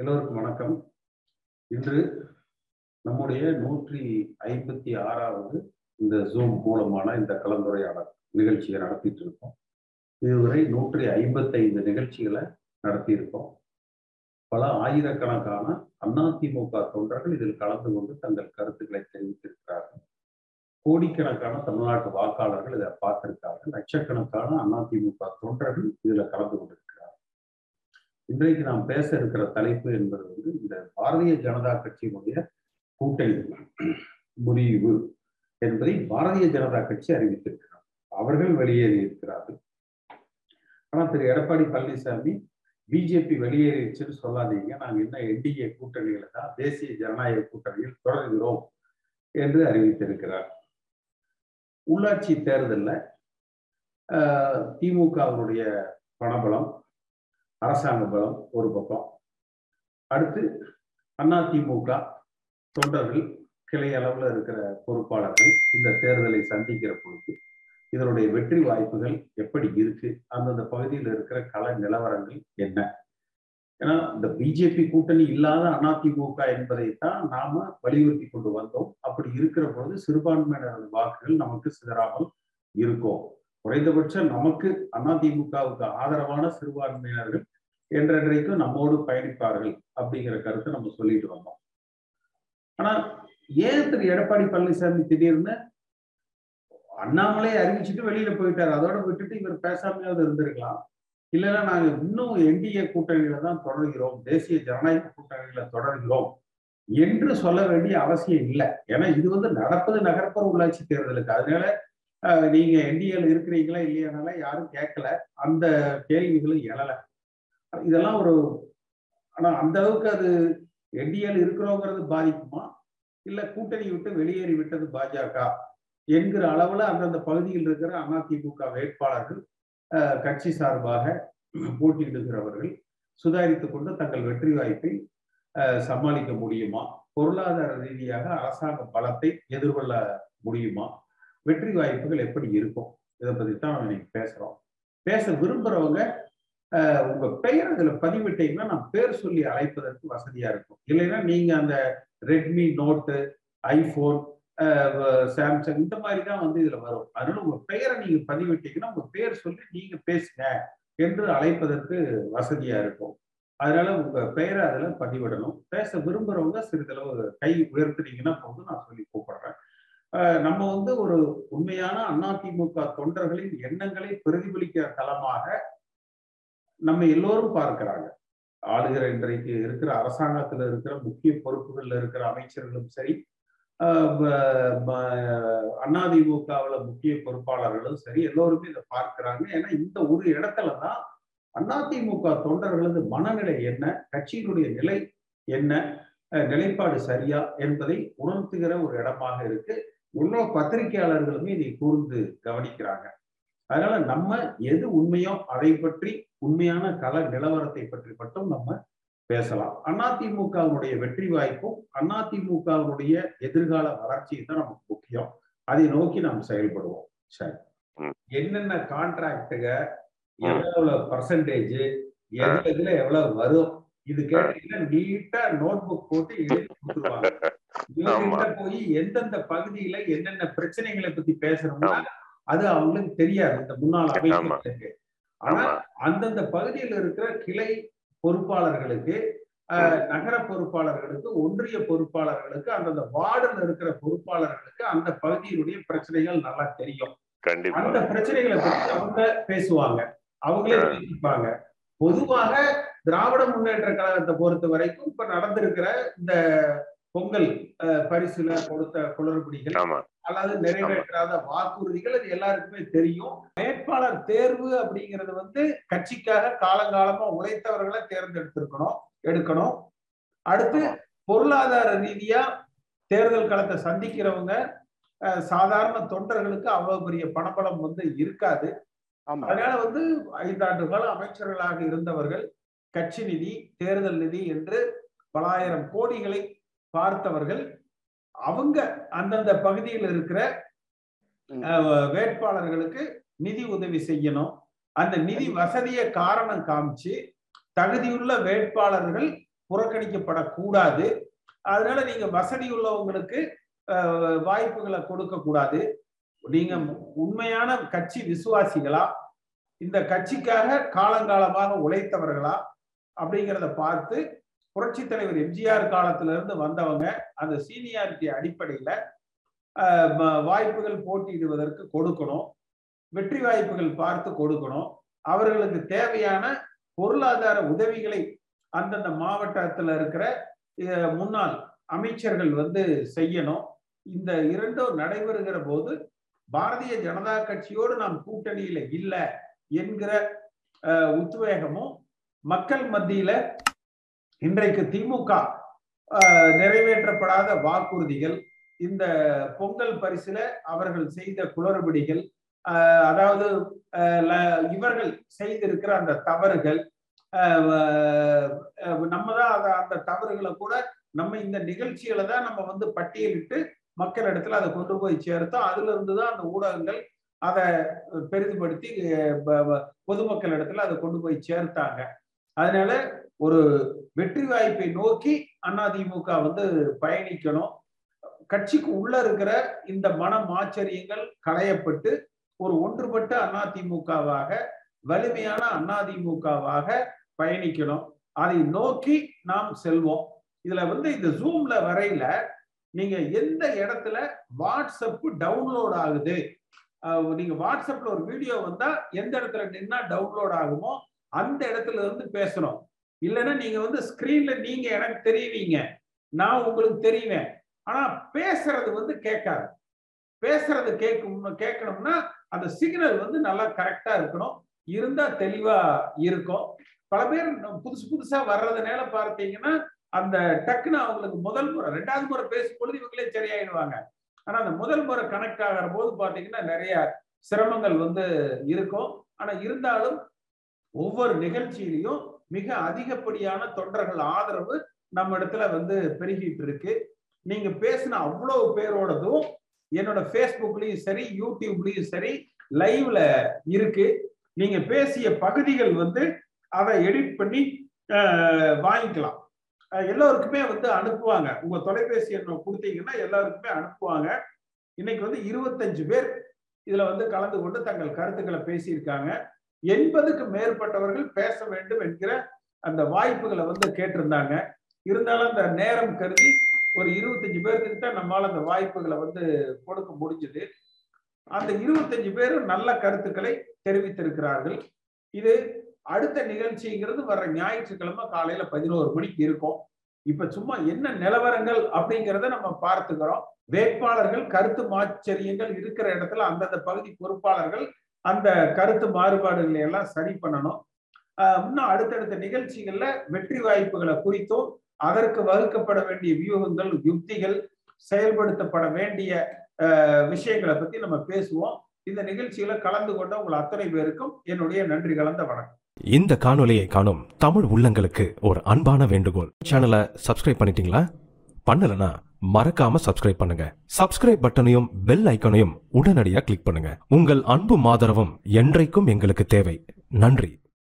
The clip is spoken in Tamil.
எல்லோருக்கும் வணக்கம். இன்று நம்முடைய நூற்றி ஐம்பத்தி ஆறாவது இந்த ஜூம் மூலமான இந்த கலந்துரையாடல் நிகழ்ச்சியை நடத்திட்டு இருக்கோம். இதுவரை நூற்றி ஐம்பத்தைந்து நிகழ்ச்சிகளை நடத்தியிருக்கோம். பல ஆயிரக்கணக்கான அதிமுக தொண்டர்கள் இதில் கலந்து கொண்டு தங்கள் கருத்துக்களை தெரிவித்திருக்கிறார்கள். கோடிக்கணக்கான தமிழ்நாட்டு வாக்காளர்கள் இதை பார்த்திருக்கார்கள் லட்சக்கணக்கான அதிமுக தொண்டர்கள் இதில் கலந்து கொண்டிருக்கிறார்கள். இன்றைக்கு நாம் பேச இருக்கிற தலைப்பு என்பது வந்து இந்த பாரதிய ஜனதா கட்சியினுடைய கூட்டணி முடிவு என்பதை பாரதிய ஜனதா கட்சி அறிவித்திருக்கிறார் அவர்கள் வெளியேறி இருக்கிறார்கள். ஆனால் திரு எடப்பாடி பழனிசாமி பிஜேபி வெளியேறிச்சுன்னு சொல்லாதீங்க. நாங்கள் இன்னும் என்டிஏ கூட்டணிகளை தான் தேசிய ஜனநாயக கூட்டணியில் தொடர்கிறோம் என்று அறிவித்திருக்கிறார். உள்ளாட்சி தேர்தலில் திமுகவினுடைய பணபலம் அரசாங்க பலம் ஒரு பக்கம். அடுத்து அதிமுக தொண்டர்கள் கிளை அளவில் இருக்கிற பொறுப்பாளர்கள் இந்த தேர்தலை சந்திக்கிற பொழுது இதனுடைய வெற்றி வாய்ப்புகள் எப்படி இருக்கு? அந்தந்த பகுதியில் இருக்கிற கள நிலவரங்கள் என்ன? ஏன்னா இந்த பிஜேபி கூட்டணி இல்லாத அதிமுக என்பதைத்தான் நாம வலியுறுத்தி கொண்டு வந்தோம். அப்படி இருக்கிற பொழுது சிறுபான்மையினர் வாக்குகள் நமக்கு சிதறாமல் இருக்கும். குறைந்தபட்சம் நமக்கு அதிமுகவுக்கு ஆதரவான சிறுபான்மையினர்கள் என்றென்றைக்கும் நம்மோடு பயணிப்பார்கள் அப்படிங்கிற கருத்தை நம்ம சொல்லிட்டு வந்தோம். ஆனா ஏன் திரு எடப்பாடி பழனிசாமி திடீர்னு அண்ணாமலே அறிவிச்சுட்டு வெளியில போயிட்டாரு? அதோட விட்டுட்டு இவர் பேசாமையாவது இருந்திருக்கலாம். இல்லைன்னா நாங்க இன்னும் என்டிஏ கூட்டணியில தான் தொடர்கிறோம் தேசிய ஜனநாயக கூட்டணியில தொடர்கிறோம் என்று சொல்ல வேண்டிய அவசியம் இல்லை. ஏன்னா இது வந்து நடப்பது நகர்ப்புற உள்ளாட்சி தேர்தலுக்கு. அதனால நீங்க என்டிஏல இருக்கிறீங்களா இல்லையானால யாரும் கேட்கல. அந்த கேள்விகளும் எழல. இதெல்லாம் ஒரு ஆனா அந்த அளவுக்கு அது என்டிஏல இருக்கிறோங்கிறது பாதிக்குமா? இல்ல கூட்டணி விட்டு வெளியேறி விட்டது பாஜக என்கிற அளவுல அந்தந்த பகுதியில் இருக்கிற அதிமுக வேட்பாளர்கள் கட்சி சார்பாக போட்டியிடுகிறவர்கள் சுதாரித்துக் கொண்டு தங்கள் வெற்றி வாய்ப்பை சமாளிக்க முடியுமா? பொருளாதார ரீதியாக அரசாங்க பலத்தை எதிர்கொள்ள முடியுமா? வெற்றி வாய்ப்புகள் எப்படி இருக்கும்? இதை பத்தி தான் இன்னைக்கு பேசுறோம். பேச விரும்புறவங்க உங்க பெயர் அதுல பதிவிட்டீங்கன்னா நான் பேர் சொல்லி அழைப்பதற்கு வசதியா இருக்கும். இல்லைன்னா நீங்க அந்த ரெட்மி நோட்டு ஐபோன் சாம்சங் இந்த மாதிரி தான் வந்து இதுல வரும். அதனால உங்க பெயரை நீங்க பதிவிட்டீங்கன்னா உங்க பேர் சொல்லி நீங்க பேசுங்க என்று அழைப்பதற்கு வசதியா இருக்கும். அதனால உங்க பெயரை அதுல பதிவிடணும். பேச விரும்புறவங்க சிறிதளவு கை உயர்த்துனீங்கன்னா போதும் நான் சொல்லி கூப்பிடுறேன். நம்ம வந்து ஒரு உண்மையான அதிமுக தொண்டர்களின் எண்ணங்களை பிரதிபலிக்கிற தளமாக நம்ம எல்லோரும் பார்க்கிறாங்க. ஆளுகிற இன்றைக்கு இருக்கிற அரசாங்கத்தில் இருக்கிற முக்கிய பொறுப்புகள்ல இருக்கிற அமைச்சர்களும் சரி அதிமுகவில் முக்கிய பொறுப்பாளர்களும் சரி எல்லோருமே இதை பார்க்கிறாங்க. ஏன்னா இந்த ஒரு இடத்துல தான் அதிமுக தொண்டர்களது மனநிலை என்ன கட்சியினுடைய நிலை என்ன நிலைப்பாடு சரியா என்பதை உணர்த்துகிற ஒரு இடமாக இருக்கு. உள்ள பத்திரிகையாளர்களுமே இதை கூர்ந்து கவனிக்கிறாங்க. அதனால நம்ம எது உண்மையோ அதை பற்றி உண்மையான கள நிலவரத்தை பற்றி மட்டும் நம்ம பேசலாம். அதிமுகவுடைய வெற்றி வாய்ப்பும் அதிமுகவுடைய எதிர்கால வளர்ச்சியும் தான் நமக்கு முக்கியம். அதை நோக்கி நாம் செயல்படுவோம். சரி. என்னென்ன கான்ட்ராக்டுக எவ்வளவு பர்சன்டேஜ் எதுல இதுல எவ்வளவு வரும்? இது கேட்டீங்கன்னா நீட்டா நோட் புக் போட்டு எழுதி கொடுத்துருவாங்க. போய் எந்தெந்த பகுதியில என்னென்ன பிரச்சனைகளை பத்தி பேசணும்னா அது அவங்களுக்கு தெரியாது. இந்த முன்னாள் அமைச்சர்களுக்கு. ஆனா அந்தந்த பகுதியில் இருக்கிற கிளை பொறுப்பாளர்களுக்கு நகர பொறுப்பாளர்களுக்கு ஒன்றிய பொறுப்பாளர்களுக்கு அந்தந்த வார்டுல இருக்கிற பொறுப்பாளர்களுக்கு அந்த பகுதியினுடைய பிரச்சனைகள் நல்லா தெரியும். அந்த பிரச்சனைகளை பற்றி அவங்க பேசுவாங்க. அவங்களே பேசிப்பாங்க பொதுவாக திராவிட முன்னேற்ற கழகத்தை பொறுத்த வரைக்கும் இப்ப நடந்திருக்கிற இந்த பொங்கல் பரிசுல கொடுத்த குளறுபடிகள் அல்லது நிறைவேற்றாத வாக்குறுதிகள் அது எல்லாருக்குமே தெரியும். வேட்பாளர் தேர்வு அப்படிங்கிறது வந்து கட்சிக்காக காலங்காலமா உழைத்தவர்களை தேர்ந்தெடுத்திருக்கணும் எடுக்கணும். அடுத்து பொருளாதார ரீதியா தேர்தல் களத்தை சந்திக்கிறவங்க சாதாரண தொண்டர்களுக்கு அவ்வளவு பெரிய பணபலம் வந்து இருக்காது. அதனால வந்து ஐந்தாண்டு கால அமைச்சர்களாக இருந்தவர்கள் கட்சி நிதி தேர்தல் நிதி என்று பலாயிரம் கோடிகளை பார்த்தவர்கள் அவங்க அந்தந்த பகுதியில் இருக்கிற வேட்பாளர்களுக்கு நிதி உதவி செய்யணும். அந்த நிதி வசதியை காரணம் காமிச்சு தகுதியுள்ள வேட்பாளர்கள் புறக்கணிக்கப்படக்கூடாது. அதனால நீங்க வசதி உள்ளவங்களுக்கு வாய்ப்புகளை கொடுக்க கூடாது நீங்க உண்மையான கட்சி விசுவாசிகளா இந்த கட்சிக்காக காலங்காலமாக உழைத்தவர்களா அப்படிங்கிறத பார்த்து புரட்சி தலைவர் எம்ஜிஆர் காலத்துல இருந்து வந்தவங்க அந்த சீனியாரிட்டி அடிப்படையில வாய்ப்புகள் போட்டியிடுவதற்கு கொடுக்கணும். வெற்றி வாய்ப்புகள் பார்த்து கொடுக்கணும். அவர்களுக்கு தேவையான பொருளாதார உதவிகளை அந்தந்த மாவட்டத்தில் இருக்கிற முன்னாள் அமைச்சர்கள் வந்து செய்யணும். இந்த இரண்டும் நடைபெறுகிற போது பாரதிய ஜனதா கட்சியோடு நாம் கூட்டணியில இல்லை என்கிற உத்வேகமும் மக்கள் மத்தியில இன்றைக்கு திமுக நிறைவேற்றப்படாத வாக்குறுதிகள் இந்த பொங்கல் பரிசுல அவர்கள் செய்த குளறுபடிகள் அதாவது இவர்கள் செய்திருக்கிற அந்த தவறுகள் நம்ம தான் அந்த தவறுகளை கூட நம்ம இந்த நிகழ்ச்சிகளை தான் நம்ம வந்து பட்டியலிட்டு மக்கள் இடத்துல அதை கொண்டு போய் சேர்த்தோம். அதுல இருந்து தான் அந்த ஊடகங்கள் அதை பெரிதுபடுத்தி பொதுமக்கள் இடத்துல அதை கொண்டு போய் சேர்த்தாங்க. அதனால ஒரு வெற்றி வாய்ப்பை நோக்கி அதிமுக வந்து பயணிக்கணும். கட்சிக்கு உள்ள இருக்கிற இந்த மன மாச்சரியங்கள் களையப்பட்டு ஒரு ஒன்றுபட்ட அதிமுகவாக வலிமையான அதிமுகவாக பயணிக்கணும். அதை நோக்கி நாம் செல்வோம். இதுல வந்து இந்த ஜூம்ல வரையில நீங்க எந்த இடத்துல வாட்ஸ்அப் டவுன்லோட் ஆகுது? நீங்க வாட்ஸ்அப்ல ஒரு வீடியோ வந்தா எந்த இடத்துல நின்னா டவுன்லோட் ஆகுமோ அந்த இடத்துல இருந்து பேசணும். இல்லைன்னா நீங்க வந்து ஸ்கிரீன்ல நீங்க எனக்கு தெரியுவீங்க. நான் உங்களுக்கு தெரிவேன் ஆனா பேசுறது வந்து கேட்காது. பேசுறது கேட்கும் கேட்கணும்னா அந்த சிக்னல் வந்து நல்லா கரெக்டா இருக்கணும். இருந்தா தெளிவா இருக்கும். பல பேர் புதுசு புதுசா வர்றதுனால பார்த்தீங்கன்னா அந்த டக்குன்னு அவங்களுக்கு முதல் முறை ரெண்டாவது முறை பேசும்பொழுது இவங்களே சரியாயிடுவாங்க. ஆனா அந்த முதல் முறை கனெக்ட் ஆகிற போது பாத்தீங்கன்னா நிறைய சிரமங்கள் வந்து இருக்கும். ஆனா இருந்தாலும் ஒவ்வொரு நிகழ்ச்சியிலையும் மிக அதிகப்படியான தொண்டர்கள் ஆதரவு நம்ம இடத்துல வந்து பெருகிட்டு இருக்கு. நீங்க பேசின அவ்வளவு பேரோடதும் என்னோட ஃபேஸ்புக்லயும் சரி யூடியூப்லயும் சரி லைவ்ல இருக்கு. நீங்க பேசிய பகுதிகள் வந்து அதை எடிட் பண்ணி வாங்கிக்கலாம். எல்லோருக்குமே வந்து அனுப்புவாங்க. உங்க தொலைபேசி எண்ணை கொடுத்தீங்கன்னா எல்லாருக்குமே அனுப்புவாங்க. இன்னைக்கு வந்து இருபத்தஞ்சு பேர் இதுல வந்து கலந்து கொண்டு தங்கள் கருத்துக்களை பேசியிருக்காங்க. எண்பதுக்கு மேற்பட்டவர்கள் பேச வேண்டும் என்கிற அந்த வாய்ப்புகளை வந்து கேட்டிருந்தாங்க. இருந்தாலும் அந்த நேரம் கருதி ஒரு இருபத்தஞ்சு பேருக்கு தான் நம்மால் அந்த வாய்ப்புகளை வந்து கொடுக்க முடிஞ்சது. அந்த இருபத்தஞ்சு பேரும் நல்ல கருத்துக்களை தெரிவித்திருக்கிறார்கள். இது அடுத்த நிகழ்ச்சிங்கிறது வர்ற ஞாயிற்றுக்கிழமை காலையில பதினோரு மணிக்கு இருக்கும். இப்ப சும்மா என்ன நிலவரங்கள் அப்படிங்கிறத நம்ம பார்த்துக்கிறோம். வேட்பாளர்கள் கருத்து மாச்சரியங்கள் இருக்கிற இடத்துல அந்தந்த பகுதி பொறுப்பாளர்கள் அந்த கருத்து மாறுபாடுகளை எல்லாம் சரி பண்ணணும். இன்னும் அடுத்தடுத்த நிகழ்ச்சிகள்ல வெற்றி வாய்ப்புகளை குறித்தும் அதற்கு வகுக்கப்பட வேண்டிய வியூகங்கள் யுக்திகள் செயல்படுத்தப்பட வேண்டிய விஷயங்களை பத்தி நம்ம பேசுவோம். இந்த நிகழ்ச்சியில கலந்து கொண்ட உங்கள் அத்தனை பேருக்கும் என்னுடைய நன்றி கலந்த வணக்கம். இந்த காணொலியை காணும் தமிழ் உள்ளங்களுக்கு ஒரு அன்பான வேண்டுகோள். சேனலை சப்ஸ்கிரைப் பண்ணிட்டீங்களா? பண்ணலன்னா மறக்காம சப்ஸ்கிரைப் பண்ணுங்க. சப்ஸ்கிரைப் பட்டனையும் பெல் ஐக்கனையும் உடனடியாக கிளிக் பண்ணுங்க. உங்கள் அன்பும் ஆதரவும் என்றைக்கும் எங்களுக்கு தேவை. நன்றி.